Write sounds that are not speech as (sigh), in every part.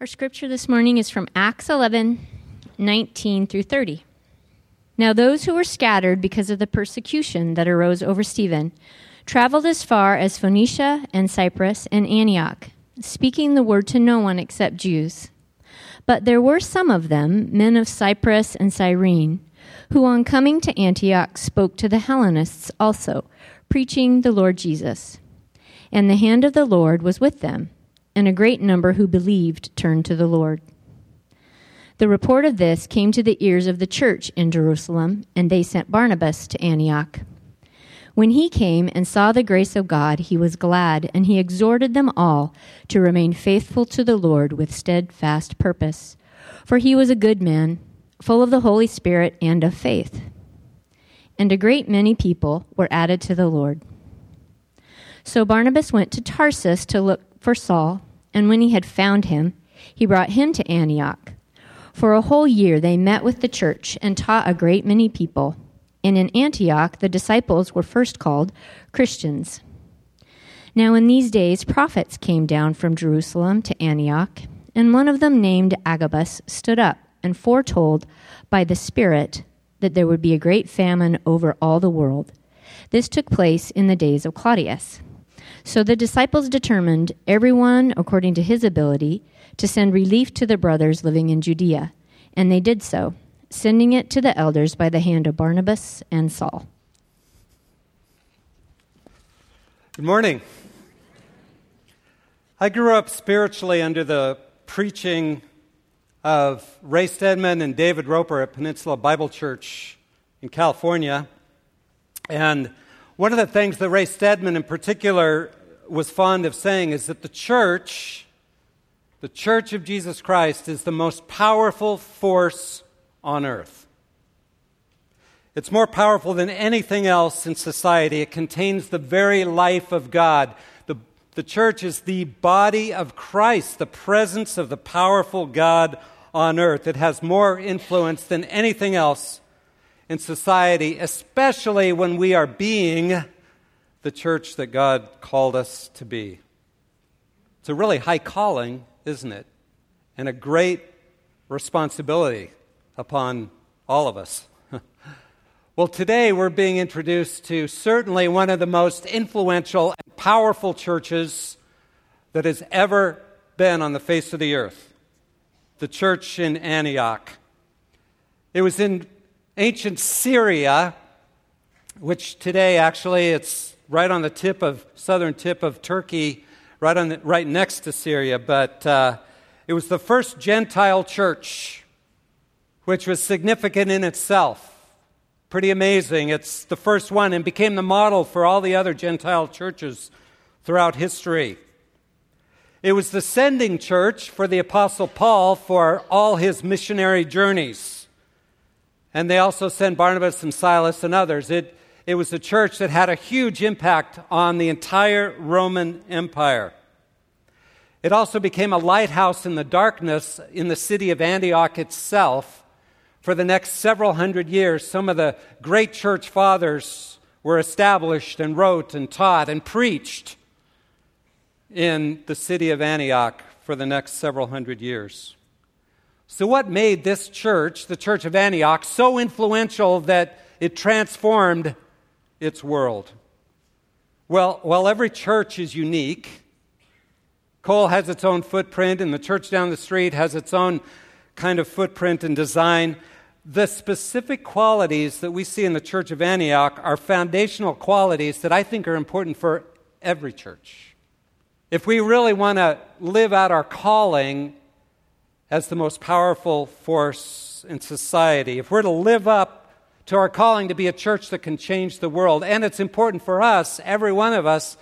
Our scripture this morning is from Acts 11 19 through 30. Now, those who were scattered because of the persecution that arose over Stephen traveled as far as Phoenicia and Cyprus and Antioch, speaking the word to no one except Jews. But there were some of them, men of Cyprus and Cyrene, who on coming to Antioch spoke to the Hellenists also, preaching the Lord Jesus. And the hand of the Lord was with them and a great number who believed turned to the Lord. The report of this came to the ears of the church in Jerusalem, and they sent Barnabas to Antioch. When he came and saw the grace of God, he was glad, and he exhorted them all to remain faithful to the Lord with steadfast purpose. For he was a good man, full of the Holy Spirit and of faith. And a great many people were added to the Lord. So Barnabas went to Tarsus to look for Saul and when he had found him, he brought him to Antioch. For a whole year they met with the church and taught a great many people. And in Antioch the disciples were first called Christians. Now in these days prophets came down from Jerusalem to Antioch, and one of them named Agabus stood up and foretold by the Spirit that there would be a great famine over all the world. This took place in the days of Claudius. So the disciples determined, everyone according to his ability, to send relief to the brothers living in Judea. And they did so, sending it to the elders by the hand of Barnabas and Saul. Good morning. I grew up spiritually under the preaching of Ray Stedman and David Roper at Peninsula Bible Church in California. And one of the things that Ray Stedman in particular was fond of saying is that the church, the church of Jesus Christ, is the most powerful force on earth. It's more powerful than anything else in society. It contains the very life of God. The, the church is the body of Christ, the presence of the powerful God on earth. It has more influence than anything else in society, especially when we are being the church that God called us to be. It's a really high calling, isn't it? And a great responsibility upon all of us. (laughs) well, today we're being introduced to certainly one of the most influential and powerful churches that has ever been on the face of the earth the church in Antioch. It was in ancient Syria, which today actually it's right on the tip of southern tip of Turkey, right on the, right next to Syria. But uh, it was the first Gentile church, which was significant in itself. Pretty amazing. It's the first one and became the model for all the other Gentile churches throughout history. It was the sending church for the Apostle Paul for all his missionary journeys. And they also sent Barnabas and Silas and others. It, it was a church that had a huge impact on the entire Roman Empire. It also became a lighthouse in the darkness in the city of Antioch itself. For the next several hundred years, some of the great church fathers were established and wrote and taught and preached in the city of Antioch for the next several hundred years. So, what made this church, the Church of Antioch, so influential that it transformed its world? Well, while every church is unique, Cole has its own footprint, and the church down the street has its own kind of footprint and design. The specific qualities that we see in the Church of Antioch are foundational qualities that I think are important for every church. If we really want to live out our calling as the most powerful force in society, if we're to live up to our calling to be a church that can change the world. And it's important for us, every one of us,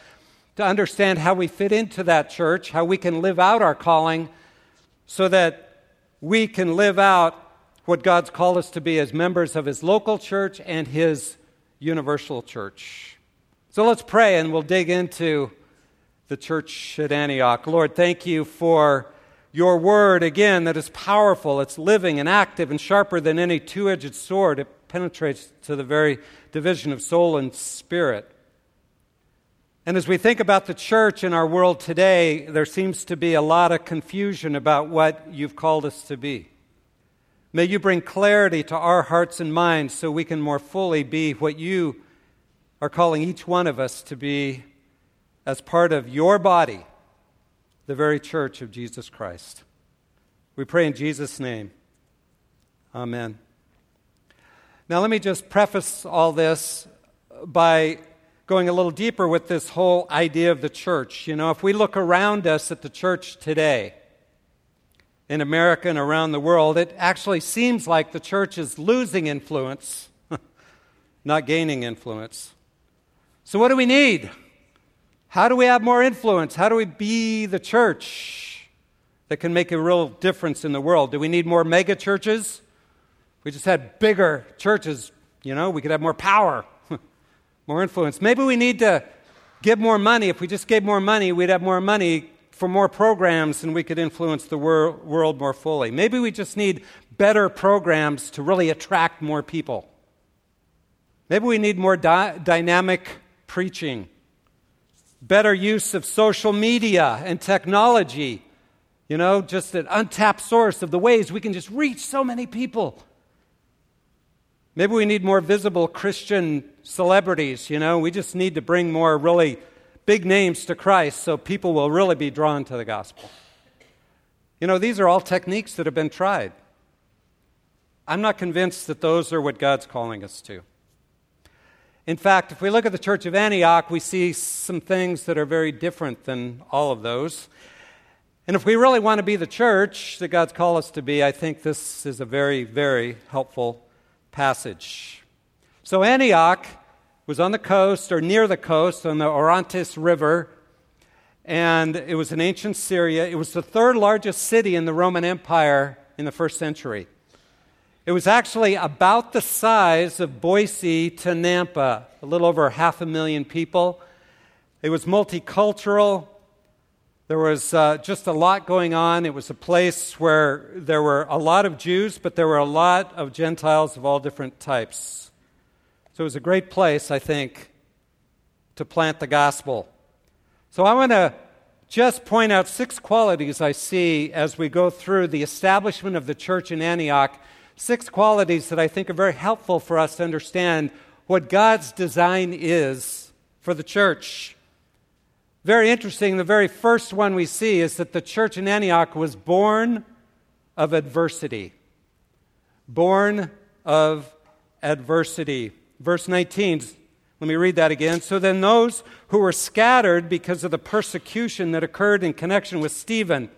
to understand how we fit into that church, how we can live out our calling so that we can live out what God's called us to be as members of His local church and His universal church. So let's pray and we'll dig into the church at Antioch. Lord, thank you for your word again that is powerful, it's living and active and sharper than any two edged sword. It penetrates to the very division of soul and spirit. And as we think about the church in our world today, there seems to be a lot of confusion about what you've called us to be. May you bring clarity to our hearts and minds so we can more fully be what you are calling each one of us to be as part of your body, the very church of Jesus Christ. We pray in Jesus' name. Amen. Now, let me just preface all this by going a little deeper with this whole idea of the church. You know, if we look around us at the church today, in America and around the world, it actually seems like the church is losing influence, (laughs) not gaining influence. So, what do we need? How do we have more influence? How do we be the church that can make a real difference in the world? Do we need more mega churches? we just had bigger churches, you know, we could have more power, (laughs) more influence. Maybe we need to give more money. If we just gave more money, we'd have more money for more programs and we could influence the wor- world more fully. Maybe we just need better programs to really attract more people. Maybe we need more di- dynamic preaching, better use of social media and technology. You know, just an untapped source of the ways we can just reach so many people. Maybe we need more visible Christian celebrities, you know. We just need to bring more really big names to Christ so people will really be drawn to the gospel. You know, these are all techniques that have been tried. I'm not convinced that those are what God's calling us to. In fact, if we look at the church of Antioch, we see some things that are very different than all of those. And if we really want to be the church that God's called us to be, I think this is a very, very helpful passage. So, Antioch was on the coast or near the coast on the Orontes River, and it was in ancient Syria. It was the third largest city in the Roman Empire in the first century. It was actually about the size of Boise to Nampa, a little over half a million people. It was multicultural. There was uh, just a lot going on. It was a place where there were a lot of Jews, but there were a lot of Gentiles of all different types. So it was a great place, I think, to plant the gospel. So I want to just point out six qualities I see as we go through the establishment of the church in Antioch. Six qualities that I think are very helpful for us to understand what God's design is for the church. Very interesting, the very first one we see is that the church in Antioch was born of adversity. Born of adversity. Verse 19, let me read that again. So then, those who were scattered because of the persecution that occurred in connection with Stephen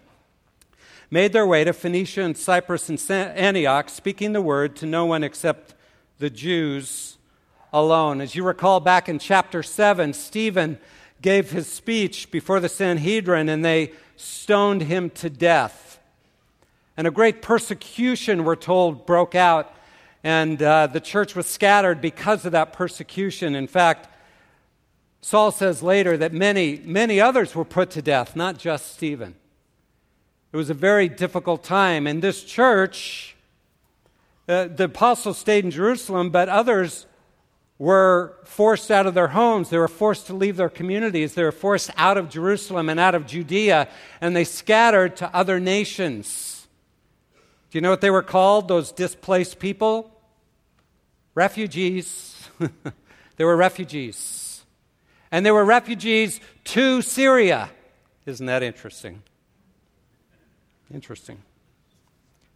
made their way to Phoenicia and Cyprus and Antioch, speaking the word to no one except the Jews alone. As you recall back in chapter 7, Stephen gave his speech before the Sanhedrin and they stoned him to death. And a great persecution, we're told, broke out and uh, the church was scattered because of that persecution. In fact, Saul says later that many, many others were put to death, not just Stephen. It was a very difficult time. And this church, uh, the apostles stayed in Jerusalem, but others were forced out of their homes. They were forced to leave their communities. They were forced out of Jerusalem and out of Judea, and they scattered to other nations. Do you know what they were called, those displaced people? Refugees. (laughs) they were refugees. And they were refugees to Syria. Isn't that interesting? Interesting.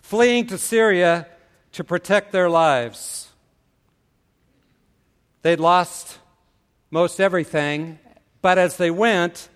Fleeing to Syria to protect their lives. They'd lost most everything, but as they went,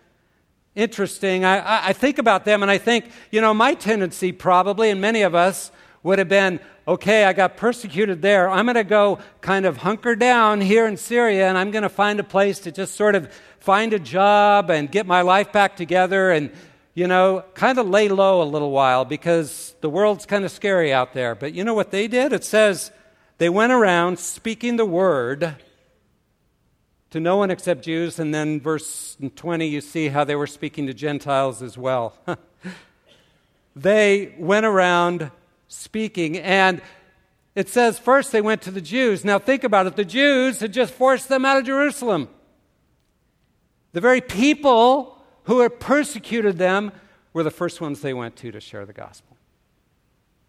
interesting. I, I think about them and I think, you know, my tendency probably, and many of us, would have been okay, I got persecuted there. I'm going to go kind of hunker down here in Syria and I'm going to find a place to just sort of find a job and get my life back together and, you know, kind of lay low a little while because the world's kind of scary out there. But you know what they did? It says they went around speaking the word to no one except Jews. And then, verse 20, you see how they were speaking to Gentiles as well. (laughs) they went around speaking, and it says first they went to the Jews. Now, think about it the Jews had just forced them out of Jerusalem. The very people who had persecuted them were the first ones they went to to share the gospel.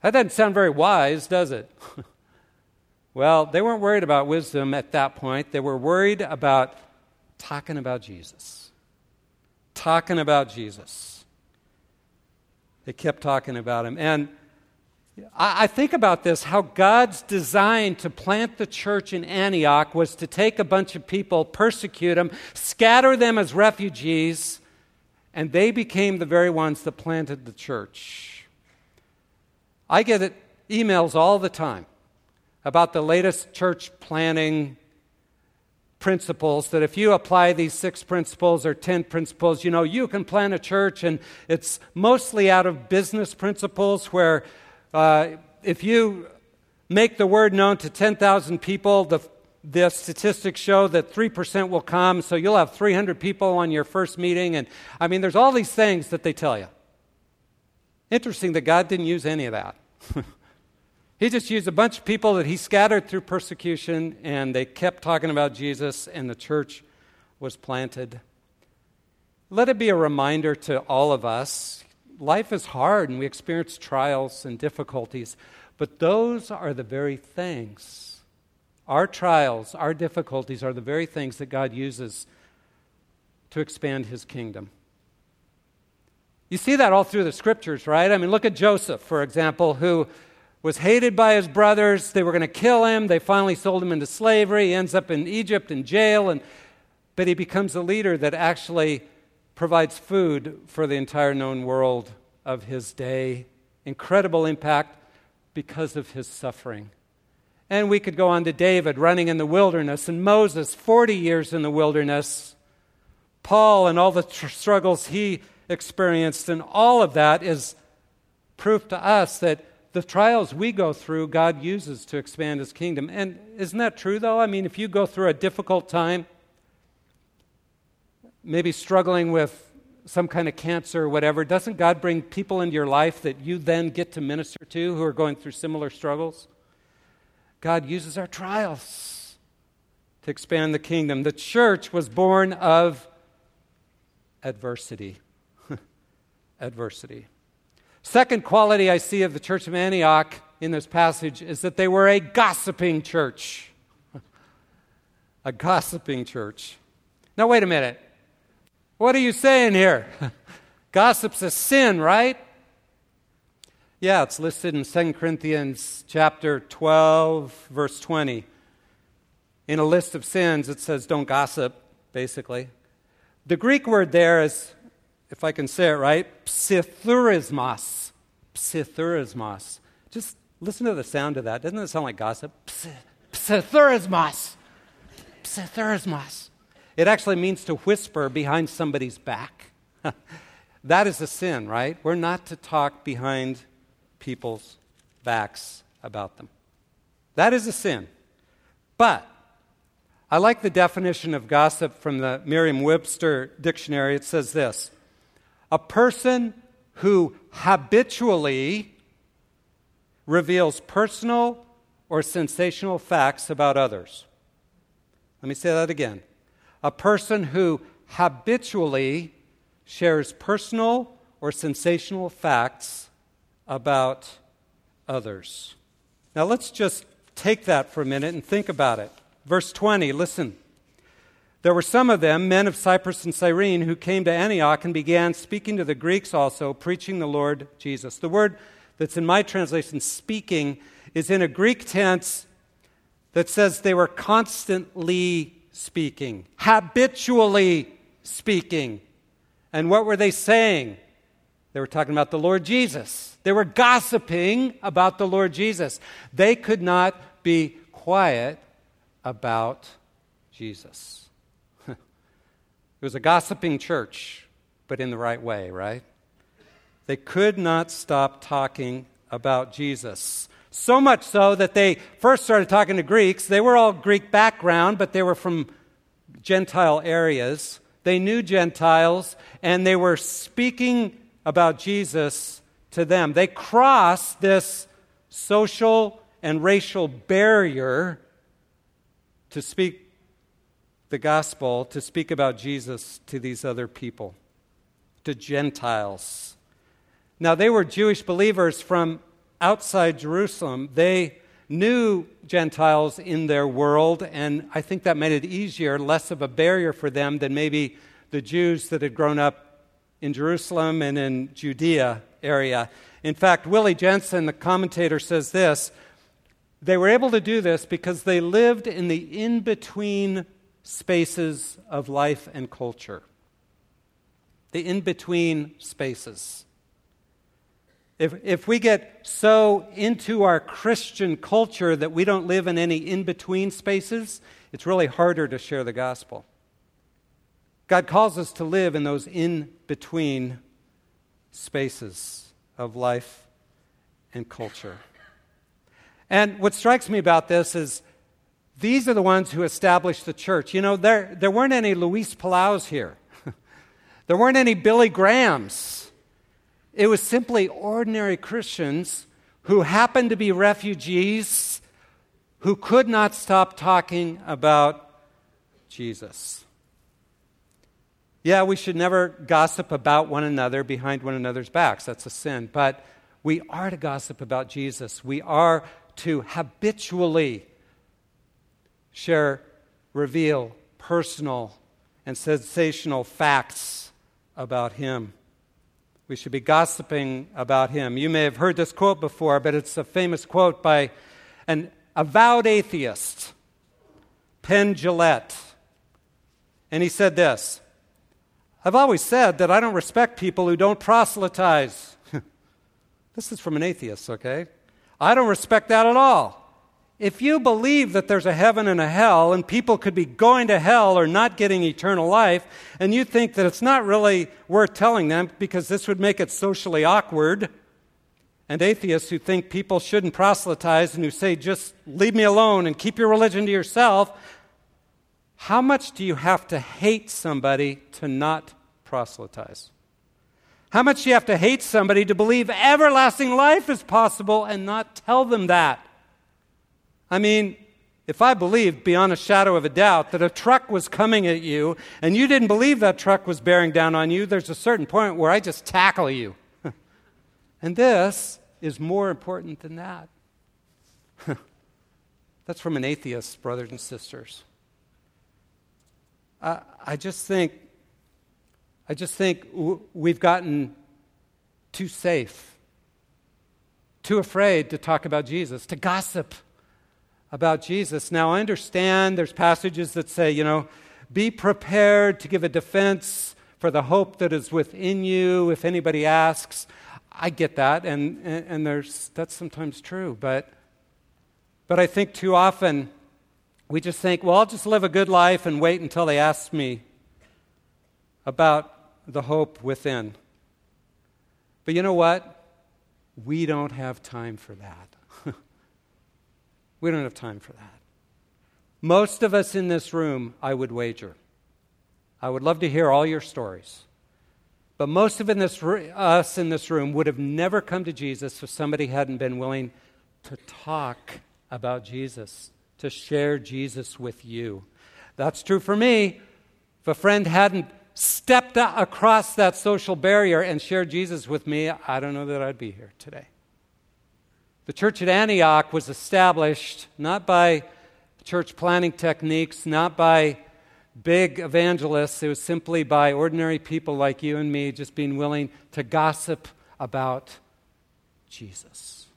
That doesn't sound very wise, does it? (laughs) well, they weren't worried about wisdom at that point. They were worried about talking about Jesus. Talking about Jesus. They kept talking about him. And I, think about this how God's design to plant the church in Antioch was to take a bunch of people, persecute them, scatter them as refugees, and they became the very ones that planted the church. I get it, emails all the time about the latest church planting principles that if you apply these six principles or ten principles, you know, you can plan a church, and it's mostly out of business principles where uh, if you make the word known to 10,000 people, the, the statistics show that 3% will come, so you'll have 300 people on your first meeting. And I mean, there's all these things that they tell you. Interesting that God didn't use any of that. (laughs) he just used a bunch of people that he scattered through persecution, and they kept talking about Jesus, and the church was planted. Let it be a reminder to all of us life is hard and we experience trials and difficulties, but those are the very things. Our trials, our difficulties are the very things that God uses to expand his kingdom. You see that all through the scriptures, right? I mean, look at Joseph, for example, who was hated by his brothers. They were going to kill him. They finally sold him into slavery. He ends up in Egypt in jail, and, but he becomes a leader that actually provides food for the entire known world of his day. Incredible impact because of his suffering. And we could go on to David running in the wilderness, and Moses, 40 years in the wilderness, Paul, and all the tr- struggles he experienced. And all of that is proof to us that the trials we go through, God uses to expand his kingdom. And isn't that true, though? I mean, if you go through a difficult time, maybe struggling with some kind of cancer or whatever, doesn't God bring people into your life that you then get to minister to who are going through similar struggles? God uses our trials to expand the kingdom. The church was born of adversity. (laughs) adversity. Second quality I see of the church of Antioch in this passage is that they were a gossiping church. (laughs) a gossiping church. Now, wait a minute. What are you saying here? (laughs) Gossip's a sin, right? Yeah, it's listed in 2 Corinthians chapter 12, verse 20. In a list of sins, it says don't gossip, basically. The Greek word there is, if I can say it right, psithurismos. Psithurismos. Just listen to the sound of that. Doesn't it sound like gossip? Psithurismos. Psithurismos. It actually means to whisper behind somebody's back. (laughs) that is a sin, right? We're not to talk behind people's backs about them. That is a sin. But I like the definition of gossip from the Merriam Webster dictionary. It says this a person who habitually reveals personal or sensational facts about others. Let me say that again a person who habitually shares personal or sensational facts about others. Now let's just take that for a minute and think about it. Verse 20, listen. There were some of them, men of Cyprus and Cyrene, who came to Antioch and began speaking to the Greeks also, preaching the Lord Jesus. The word that's in my translation, speaking, is in a Greek tense that says they were constantly speaking, habitually speaking. And what were they saying? They were talking about the Lord Jesus. They were gossiping about the Lord Jesus. They could not be quiet about Jesus. (laughs) it was a gossiping church, but in the right way, right? They could not stop talking about Jesus. So much so that they first started talking to Greeks. They were all Greek background, but they were from Gentile areas. They knew Gentiles, and they were speaking about Jesus to them. They crossed this social and racial barrier to speak the gospel to speak about Jesus to these other people, to Gentiles. Now, they were Jewish believers from outside Jerusalem. They knew Gentiles in their world, and I think that made it easier, less of a barrier for them than maybe the Jews that had grown up in Jerusalem and in Judea area. In fact, Willie Jennings, the commentator, says this they were able to do this because they lived in the in between spaces of life and culture. The in between spaces. If, if we get so into our Christian culture that we don't live in any in between spaces, it's really harder to share the gospel. God calls us to live in those in between spaces of life and culture. And what strikes me about this is these are the ones who established the church. You know, there, there weren't any Luis Palaus here, (laughs) there weren't any Billy Grahams. It was simply ordinary Christians who happened to be refugees who could not stop talking about Jesus. Yeah, we should never gossip about one another behind one another's backs. That's a sin. But we are to gossip about Jesus. We are to habitually share, reveal personal and sensational facts about Him. We should be gossiping about him. You may have heard this quote before, but it's a famous quote by an avowed atheist, Penn Jillette. And he said this I've always said that I don't respect people who don't proselytize. (laughs) this is from an atheist, okay? I don't respect that at all. If you believe that there's a heaven and a hell, and people could be going to hell or not getting eternal life, and you think that it's not really worth telling them because this would make it socially awkward, and atheists who think people shouldn't proselytize and who say, just leave me alone and keep your religion to yourself, how much do you have to hate somebody to not proselytize? How much do you have to hate somebody to believe everlasting life is possible and not tell them that? I mean, if I believed beyond a shadow of a doubt that a truck was coming at you and you didn't believe that truck was bearing down on you, there's a certain point where I just tackle you. (laughs) and this is more important than that. (laughs) That's from an atheist, brothers and sisters. I, I just think, I just think we've gotten too safe, too afraid to talk about Jesus, to gossip about Jesus. Now, I understand there's passages that say, you know, be prepared to give a defense for the hope that is within you if anybody asks. I get that, and, and, there's, that's sometimes true, but, but I think too often we just think, well, I'll just live a good life and wait until they ask me about the hope within. But you know what? We don't have time for that. (laughs) We don't have time for that. Most of us in this room, I would wager, I would love to hear all your stories. But most of in this, us in this room would have never come to Jesus if somebody hadn't been willing to talk about Jesus, to share Jesus with you. That's true for me. If a friend hadn't stepped across that social barrier and shared Jesus with me, I don't know that I'd be here today. The church at Antioch was established not by church planting techniques, not by big evangelists. It was simply by ordinary people like you and me just being willing to gossip about Jesus.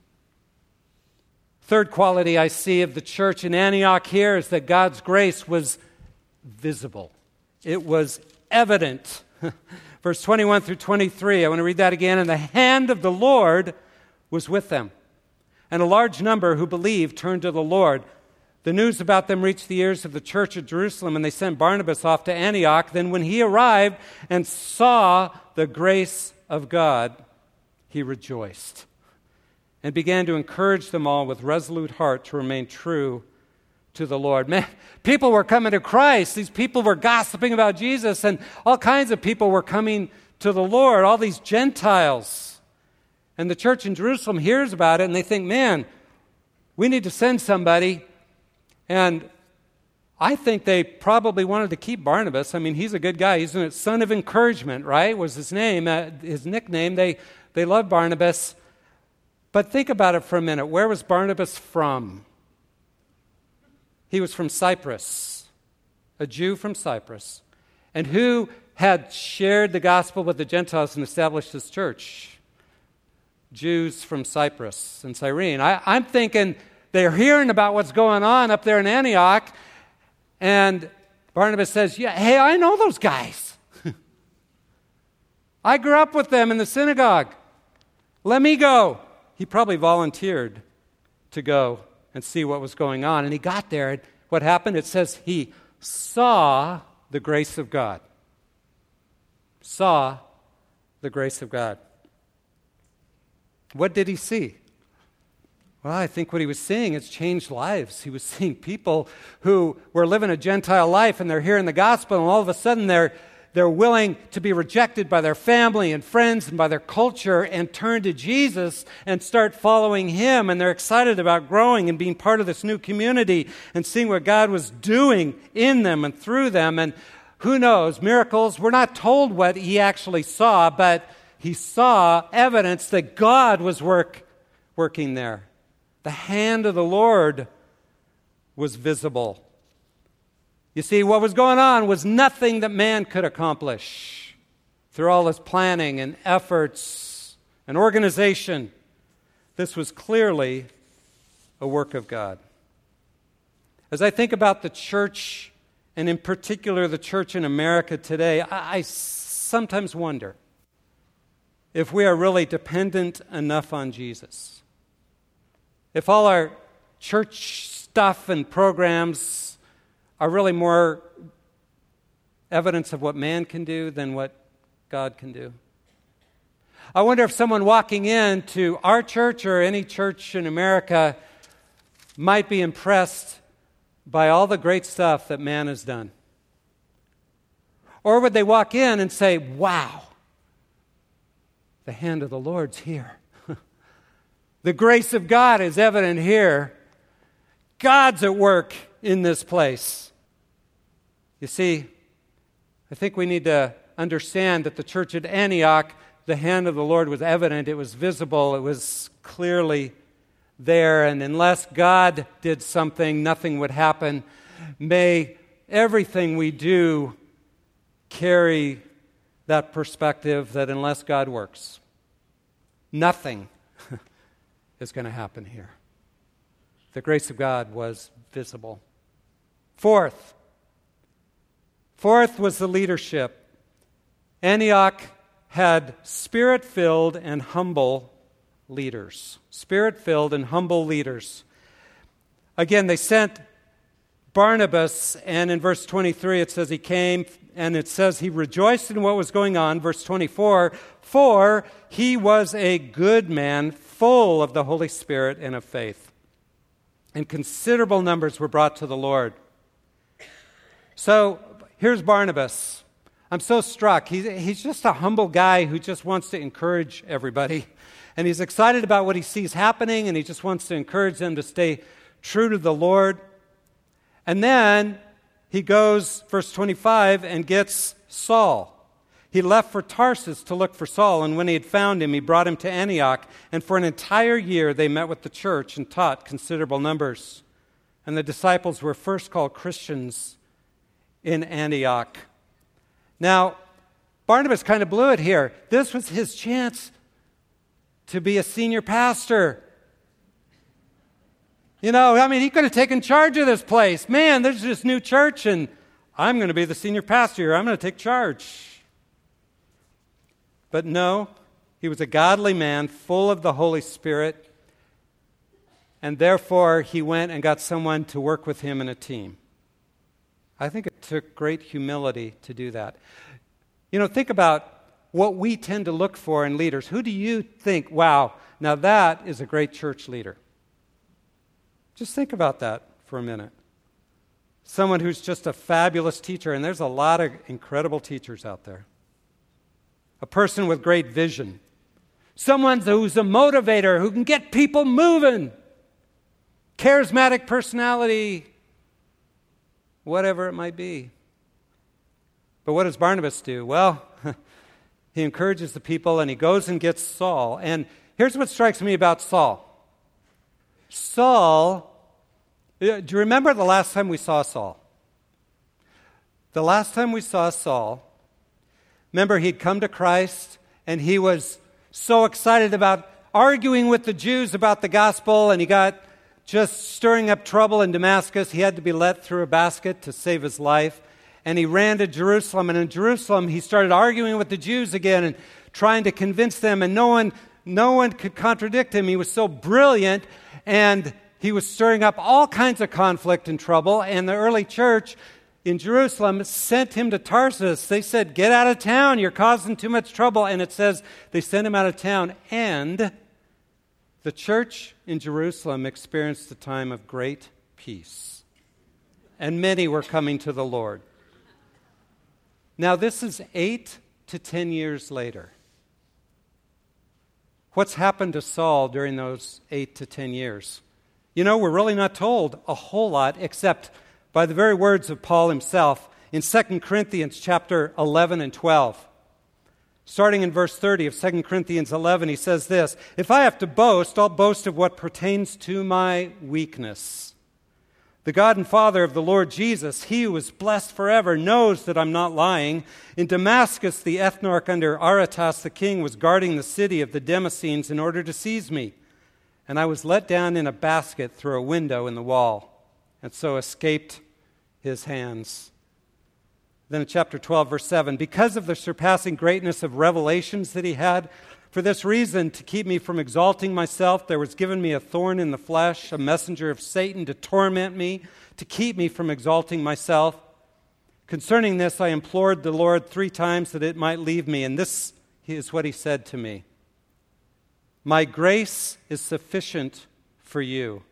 Third quality I see of the church in Antioch here is that God's grace was visible, it was evident. (laughs) Verse 21 through 23, I want to read that again. And the hand of the Lord was with them and a large number who believed turned to the Lord. The news about them reached the ears of the church at Jerusalem, and they sent Barnabas off to Antioch. Then, when he arrived and saw the grace of God, he rejoiced and began to encourage them all with resolute heart to remain true to the Lord. Man, people were coming to Christ. These people were gossiping about Jesus, and all kinds of people were coming to the Lord, all these Gentiles. And the church in Jerusalem hears about it and they think, man, we need to send somebody. And I think they probably wanted to keep Barnabas. I mean, he's a good guy. He's a son of encouragement, right? Was his name, uh, his nickname. They, they loved Barnabas. But think about it for a minute. Where was Barnabas from? He was from Cyprus, a Jew from Cyprus. And who had shared the gospel with the Gentiles and established his church? Jews from Cyprus and Cyrene. I, I'm thinking they're hearing about what's going on up there in Antioch and Barnabas says, Yeah, hey, I know those guys. (laughs) I grew up with them in the synagogue. Let me go. He probably volunteered to go and see what was going on. And he got there. And what happened? It says he saw the grace of God. Saw the grace of God. What did he see? Well, I think what he was seeing is changed lives. He was seeing people who were living a Gentile life and they're hearing the gospel, and all of a sudden they're, they're willing to be rejected by their family and friends and by their culture and turn to Jesus and start following him. And they're excited about growing and being part of this new community and seeing what God was doing in them and through them. And who knows, miracles, we're not told what he actually saw, but he saw evidence that God was work, working there. The hand of the Lord was visible. You see, what was going on was nothing that man could accomplish through all his planning and efforts and organization. This was clearly a work of God. As I think about the church, and in particular the church in America today, I, I sometimes wonder if we are really dependent enough on Jesus. If all our church stuff and programs are really more evidence of what man can do than what God can do. I wonder if someone walking in to our church or any church in America might be impressed by all the great stuff that man has done. Or would they walk in and say, Wow, the hand of the Lord's here? (laughs) The grace of God is evident here. God's at work in this place. You see, I think we need to understand that the church at Antioch, the hand of the Lord was evident, it was visible, it was clearly there, and unless God did something, nothing would happen. May everything we do carry that perspective that unless God works, nothing (laughs) is going to happen here. The grace of God was visible. Fourth, fourth was the leadership. Antioch had spirit filled and humble leaders. Spirit filled and humble leaders. Again, they sent Barnabas, and in verse 23 it says he came, and it says he rejoiced in what was going on. Verse 24, for he was a good man, full of the Holy Spirit and of faith. And considerable numbers were brought to the Lord. So here's Barnabas. I'm so struck. He's, he's just a humble guy who just wants to encourage everybody. And he's excited about what he sees happening, and he just wants to encourage them to stay true to the Lord. And then he goes, verse 25, and gets Saul. He left for Tarsus to look for Saul, and when he had found him, he brought him to Antioch. And for an entire year, they met with the church and taught considerable numbers. And the disciples were first called Christians in Antioch. Now, Barnabas kind of blew it here. This was his chance to be a senior pastor. You know, I mean, he could have taken charge of this place. Man, there's this new church, and I'm going to be the senior pastor here. I'm going to take charge. But no, he was a godly man, full of the Holy Spirit, and therefore he went and got someone to work with him in a team. I think it took great humility to do that. You know, think about what we tend to look for in leaders. Who do you think, wow, now that is a great church leader? Just think about that for a minute. Someone who's just a fabulous teacher, and there's a lot of incredible teachers out there a person with great vision, someone who's a motivator, who can get people moving, charismatic personality, whatever it might be. But what does Barnabas do? Well, (laughs) he encourages the people and he goes and gets Saul. And here's what strikes me about Saul Saul, uh, do you remember the last time we saw Saul? The last time we saw Saul, remember he'd come to Christ and he was so excited about arguing with the Jews about the gospel, and he got just stirring up trouble in Damascus. He had to be let through a basket to save his life. And he ran to Jerusalem. And in Jerusalem, he started arguing with the Jews again and trying to convince them. And no one, no one could contradict him. He was so brilliant. And he was stirring up all kinds of conflict and trouble. And the early church in Jerusalem sent him to Tarsus. They said, Get out of town. You're causing too much trouble. And it says they sent him out of town. And the church in Jerusalem experienced a time of great peace. And many were coming to the Lord. Now, this is eight to ten years later. What's happened to Saul during those eight to ten years? You know, we're really not told a whole lot except by the very words of Paul himself in 2 Corinthians chapter 11 and 12. Starting in verse 30 of 2 Corinthians 11, he says this If I have to boast, I'll boast of what pertains to my weakness. The God and Father of the Lord Jesus, he who is blessed forever, knows that I'm not lying. In Damascus, the ethnarch under Aretas the king was guarding the city of the Damascenes in order to seize me. And I was let down in a basket through a window in the wall and so escaped his hands. Then in chapter 12, verse 7, because of the surpassing greatness of revelations that he had, for this reason, to keep me from exalting myself, there was given me a thorn in the flesh, a messenger of Satan to torment me, to keep me from exalting myself. Concerning this, I implored the Lord three times that it might leave me, and this is what he said to me My grace is sufficient for you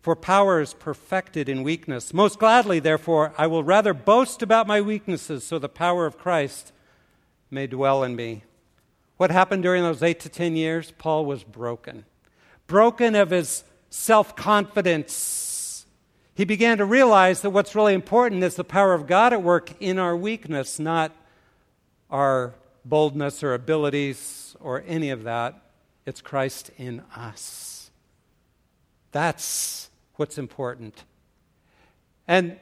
for power is perfected in weakness. Most gladly, therefore, I will rather boast about my weaknesses so the power of Christ may dwell in me. What happened during those eight to ten years? Paul was broken. Broken of his self confidence. He began to realize that what's really important is the power of God at work in our weakness, not our boldness or abilities or any of that. It's Christ in us. That's what's important. And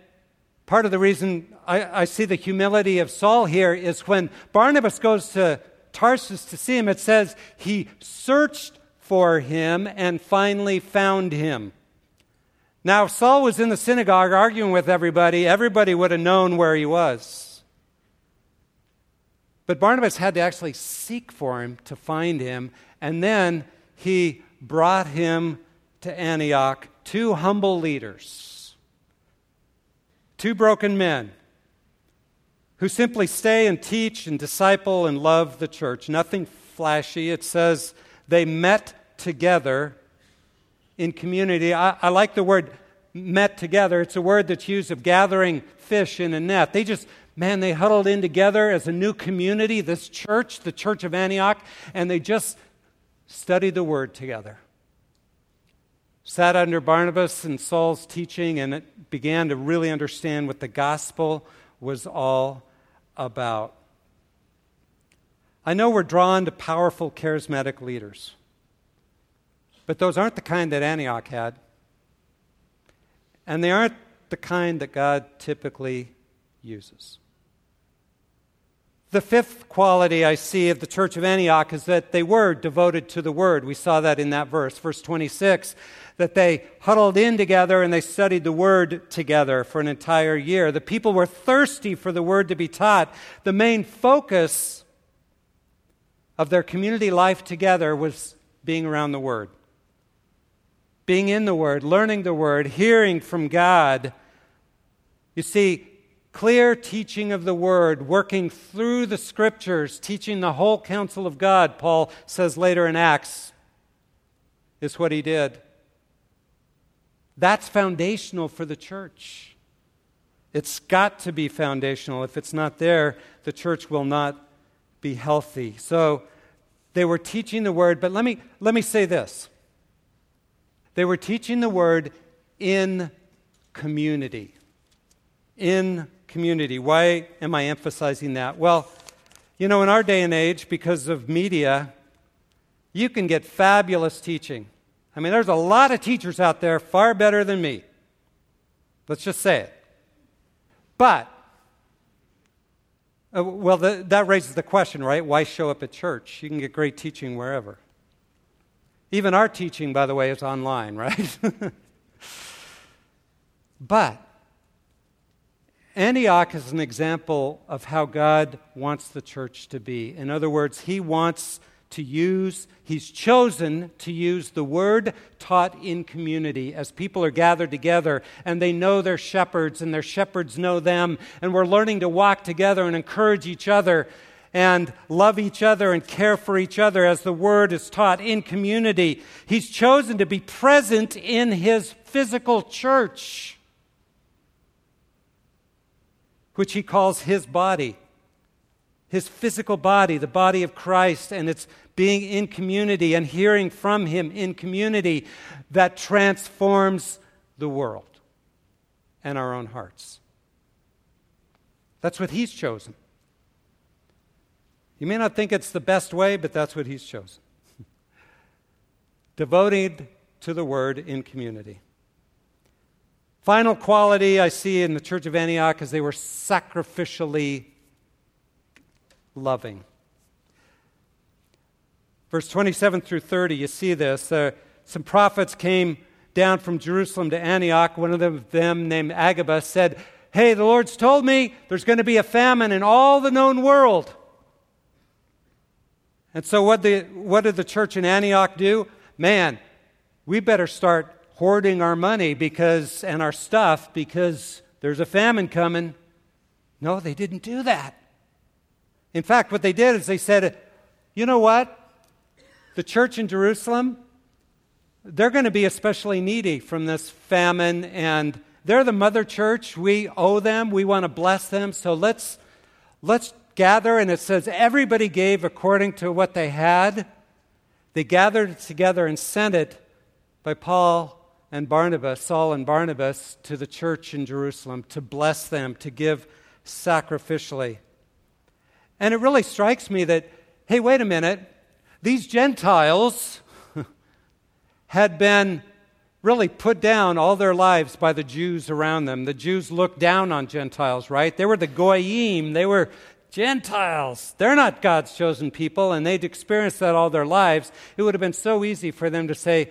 part of the reason I, I, see the humility of Saul here is when Barnabas goes to Tarsus to see him, it says he searched for him and finally found him. Now, if Saul was in the synagogue arguing with everybody, everybody would have known where he was. But Barnabas had to actually seek for him to find him, and then he brought him to Antioch two humble leaders, two broken men who simply stay and teach and disciple and love the church. Nothing flashy. It says they met together in community. I, I, like the word met together. It's a word that's used of gathering fish in a net. They just, man, they huddled in together as a new community, this church, the church of Antioch, and they just studied the word together sat under Barnabas and Saul's teaching and it began to really understand what the gospel was all about. I know we're drawn to powerful, charismatic leaders, but those aren't the kind that Antioch had. And they aren't the kind that God typically uses. The fifth quality I see of the church of Antioch is that they were devoted to the word. We saw that in that verse, verse 26 that they huddled in together and they studied the word together for an entire year. The people were thirsty for the word to be taught. The main focus of their community life together was being around the word, being in the word, learning the word, hearing from God. You see, clear teaching of the word, working through the scriptures, teaching the whole counsel of God, Paul says later in Acts, is what he did. That's foundational for the church. It's got to be foundational. If it's not there, the church will not be healthy. So they were teaching the word, but let me, let me say this. They were teaching the word in community. in community. Why am I emphasizing that? Well, you know, in our day and age, because of media, you can get fabulous teaching. I mean, there's a lot of teachers out there far better than me. Let's just say it. But, uh, well, the, that raises the question, right? Why show up at church? You can get great teaching wherever. Even our teaching, by the way, is online, (laughs) right? but Antioch is an example of how God wants the church to be. In other words, He wants to use, He's chosen to use the word taught in community as people are gathered together and they know their shepherds and their shepherds know them, and we're learning to walk together and encourage each other and love each other and care for each other as the word is taught in community. He's chosen to be present in his physical church, which he calls his body. His physical body, the body of Christ, and it's being in community and hearing from him in community that transforms the world and our own hearts. That's what he's chosen. You may not think it's the best way, but that's what he's chosen. (laughs) Devoted to the word in community. Final quality I see in the church of Antioch is they were sacrificially loving. Verse 27 through 30, you see this. Uh, some prophets came down from Jerusalem to Antioch. One of them, named Agabus, said, Hey, the Lord's told me there's going to be a famine in all the known world. And so, what, the, what did the church in Antioch do? Man, we better start hoarding our money because, and our stuff because there's a famine coming. No, they didn't do that. In fact, what they did is they said, you know what? The church in Jerusalem, they're going to be especially needy from this famine, and they're the mother church. We owe them, we want to bless them, so let's, let's gather, and it says everybody gave according to what they had. They gathered together and sent it by Paul and Barnabas, Saul and Barnabas, to the church in Jerusalem to bless them, to give sacrificially. And it really strikes me that, hey, wait a minute, these Gentiles (laughs) had been really put down all their lives by the Jews around them. The Jews looked down on Gentiles, right? They were the Goyim, they were Gentiles. They're not God's chosen people, and they'd experienced that all their lives. It would have been so easy for them to say,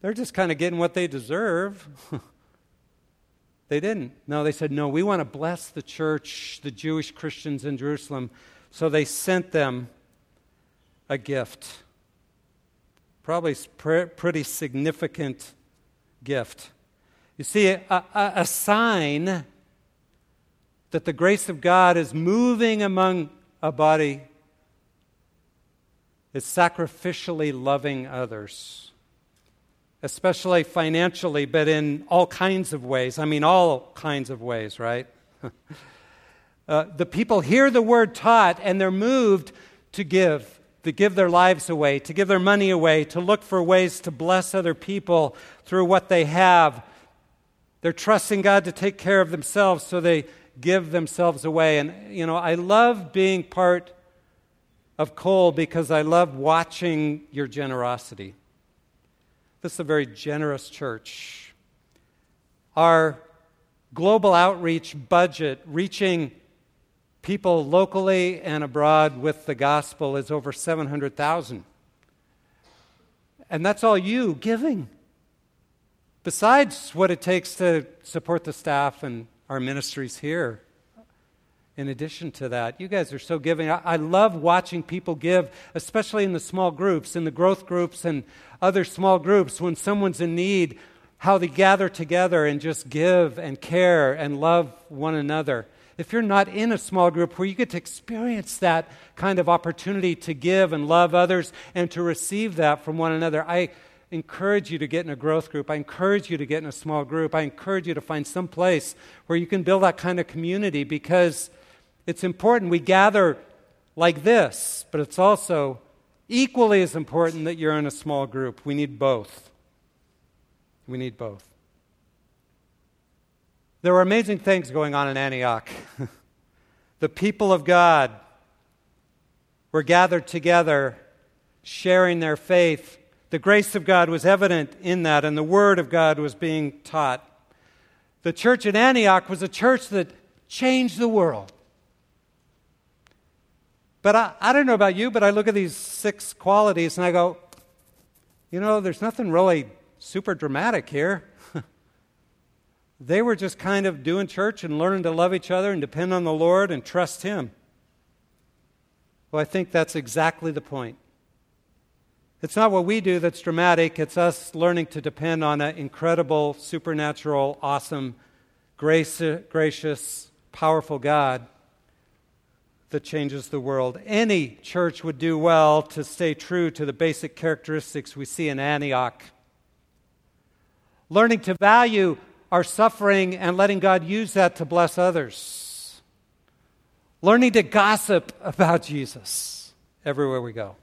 they're just kind of getting what they deserve. (laughs) they didn't. No, they said, no, we want to bless the church, the Jewish Christians in Jerusalem. So they sent them a gift. Probably pretty significant gift. You see, a, a, a sign that the grace of God is moving among a body is sacrificially loving others, especially financially, but in all kinds of ways. I mean, all kinds of ways, right? (laughs) uh, the people hear the word taught and they're moved to give, to give their lives away, to give their money away, to look for ways to bless other people through what they have. They're trusting God to take care of themselves, so they give themselves away. And, you know, I love being part of Cole because I love watching your generosity. This is a very generous church. Our global outreach budget, reaching people locally and abroad with the gospel, is over 700,000. And that's all you giving. Besides what it takes to support the staff and our ministries here. In addition to that, you guys are so giving. I, I, love watching people give, especially in the small groups, in the growth groups, and other small groups. When someone's in need, how they gather together and just give and care and love one another. If you're not in a small group where you get to experience that kind of opportunity to give and love others and to receive that from one another, I encourage you to get in a growth group. I encourage you to get in a small group. I encourage you to find some place where you can build that kind of community because it's important we gather like this, but it's also equally as important that you're in a small group. We need both. We need both. There were amazing things going on in Antioch. (laughs) the people of God were gathered together, sharing their faith. The grace of God was evident in that, and the Word of God was being taught. The church at Antioch was a church that changed the world. But I, I don't know about you, but I look at these six qualities and I go, you know, there's nothing really super dramatic here. (laughs) they were just kind of doing church and learning to love each other and depend on the Lord and trust Him. Well, I think that's exactly the point. It's not what we do that's dramatic, it's us learning to depend on an incredible, supernatural, awesome, grace, gracious, powerful God that changes the world. Any church would do well to stay true to the basic characteristics we see in Antioch. Learning to value our suffering and letting God use that to bless others. Learning to gossip about Jesus everywhere we go.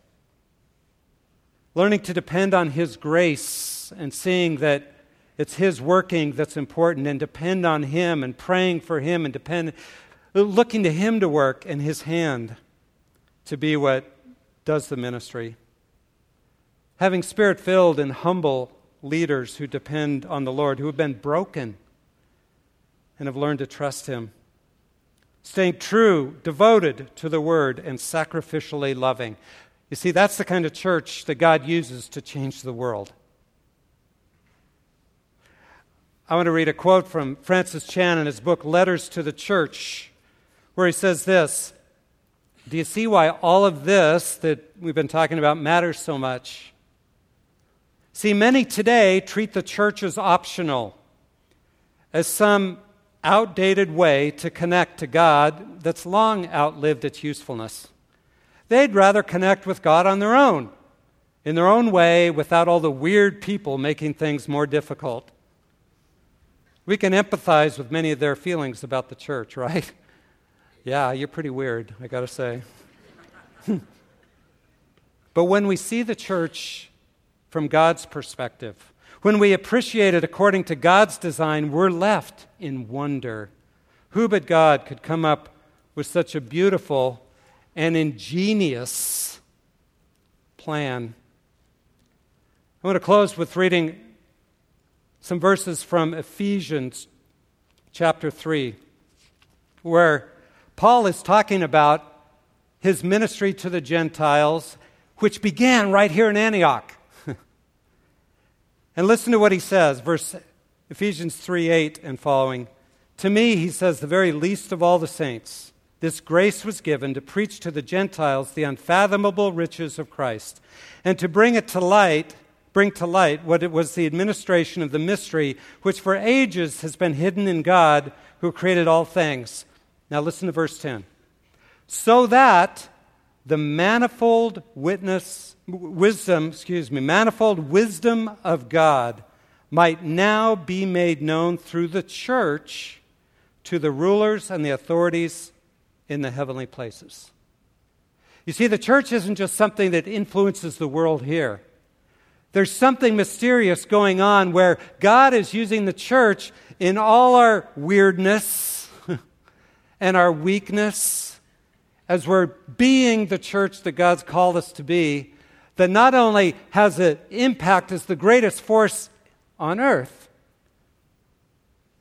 Learning to depend on His grace and seeing that it's His working that's important and depend on Him and praying for Him and depend looking to Him to work and His hand to be what does the ministry. Having spirit filled and humble leaders who depend on the Lord, who have been broken and have learned to trust Him. Staying true, devoted to the Word, and sacrificially loving. You see, that's the kind of church that God uses to change the world. I want to read a quote from Francis Chan in his book, Letters to the Church where he says this Do you see why all of this that we've been talking about matters so much? See, many today treat the church as optional, as some outdated way to connect to God that's long outlived its usefulness. They'd rather connect with God on their own, in their own way, without all the weird people making things more difficult. We can empathize with many of their feelings about the church, (laughs) right? Yeah, you're pretty weird, I got to say. (laughs) but when we see the church from God's perspective, when we appreciate it according to God's design, we're left in wonder. Who but God could come up with such a beautiful and ingenious plan? I want to close with reading some verses from Ephesians chapter 3, where Paul is talking about his ministry to the Gentiles, which began right here in Antioch. (laughs) and listen to what he says, verse Ephesians 3 8 and following. To me, he says, the very least of all the saints, this grace was given to preach to the Gentiles the unfathomable riches of Christ, and to bring it to light, bring to light what it was the administration of the mystery which for ages has been hidden in God who created all things now listen to verse 10. So that the manifold witness wisdom, excuse me, manifold wisdom of God might now be made known through the church to the rulers and the authorities in the heavenly places. You see, the church isn't just something that influences the world here. There's something mysterious going on where God is using the church in all our weirdness and our weakness, as we're being the church that God's called us to be, that not only has an impact as the greatest force on earth,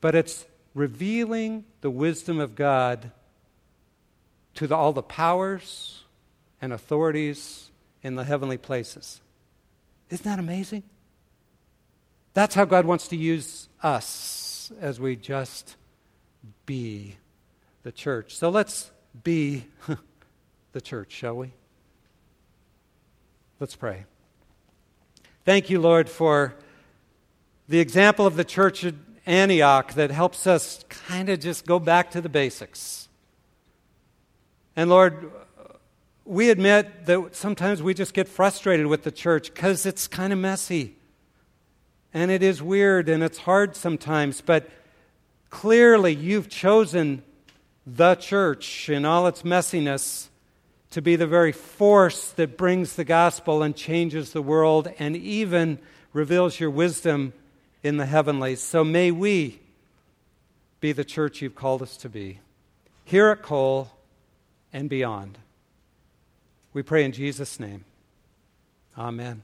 but it's revealing the wisdom of God to the, all the powers and authorities in the heavenly places. Isn't that amazing? That's how God wants to use us as we just be the church. So let's be (laughs) the church, shall we? Let's pray. Thank you, Lord, for the example of the church at Antioch that helps us kind of just go back to the basics. And Lord, we admit that sometimes we just get frustrated with the church because it's kind of messy. And it is weird and it's hard sometimes, but clearly you've chosen the church in all its messiness to be the very force that brings the gospel and changes the world and even reveals your wisdom in the heavenlies. So may we be the church you've called us to be, here at Cole and beyond. We pray in Jesus' name. Amen.